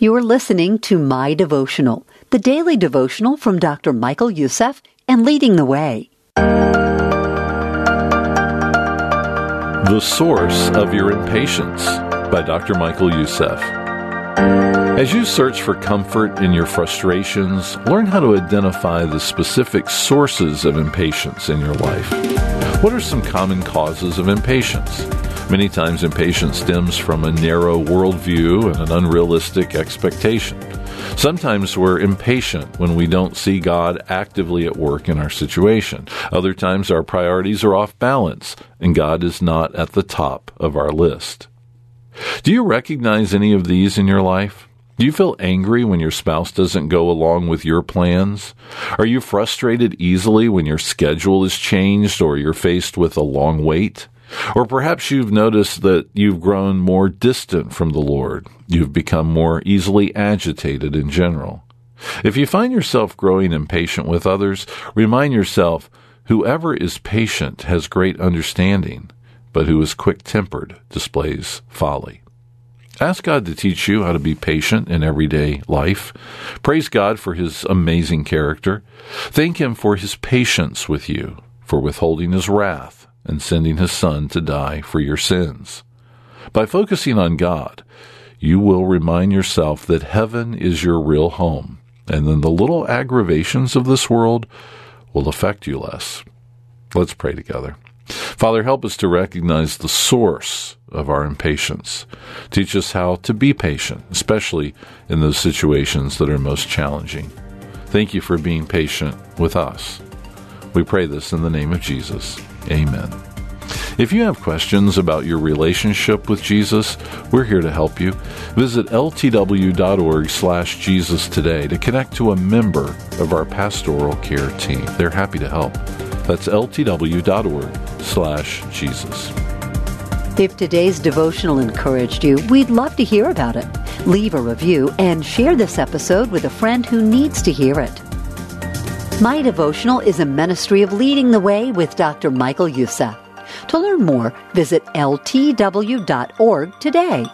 You are listening to My Devotional, the daily devotional from Dr. Michael Youssef and Leading the Way. The Source of Your Impatience by Dr. Michael Youssef. As you search for comfort in your frustrations, learn how to identify the specific sources of impatience in your life. What are some common causes of impatience? Many times, impatience stems from a narrow worldview and an unrealistic expectation. Sometimes we're impatient when we don't see God actively at work in our situation. Other times, our priorities are off balance and God is not at the top of our list. Do you recognize any of these in your life? Do you feel angry when your spouse doesn't go along with your plans? Are you frustrated easily when your schedule is changed or you're faced with a long wait? Or perhaps you've noticed that you've grown more distant from the Lord. You've become more easily agitated in general. If you find yourself growing impatient with others, remind yourself whoever is patient has great understanding, but who is quick tempered displays folly. Ask God to teach you how to be patient in everyday life. Praise God for His amazing character. Thank Him for His patience with you, for withholding His wrath and sending his son to die for your sins. By focusing on God, you will remind yourself that heaven is your real home, and then the little aggravations of this world will affect you less. Let's pray together. Father, help us to recognize the source of our impatience. Teach us how to be patient, especially in those situations that are most challenging. Thank you for being patient with us. We pray this in the name of Jesus. Amen. If you have questions about your relationship with Jesus, we're here to help you. Visit ltw.org slash Jesus today to connect to a member of our pastoral care team. They're happy to help. That's ltw.org slash Jesus. If today's devotional encouraged you, we'd love to hear about it. Leave a review and share this episode with a friend who needs to hear it. My Devotional is a ministry of leading the way with Dr. Michael Youssef. To learn more, visit ltw.org today.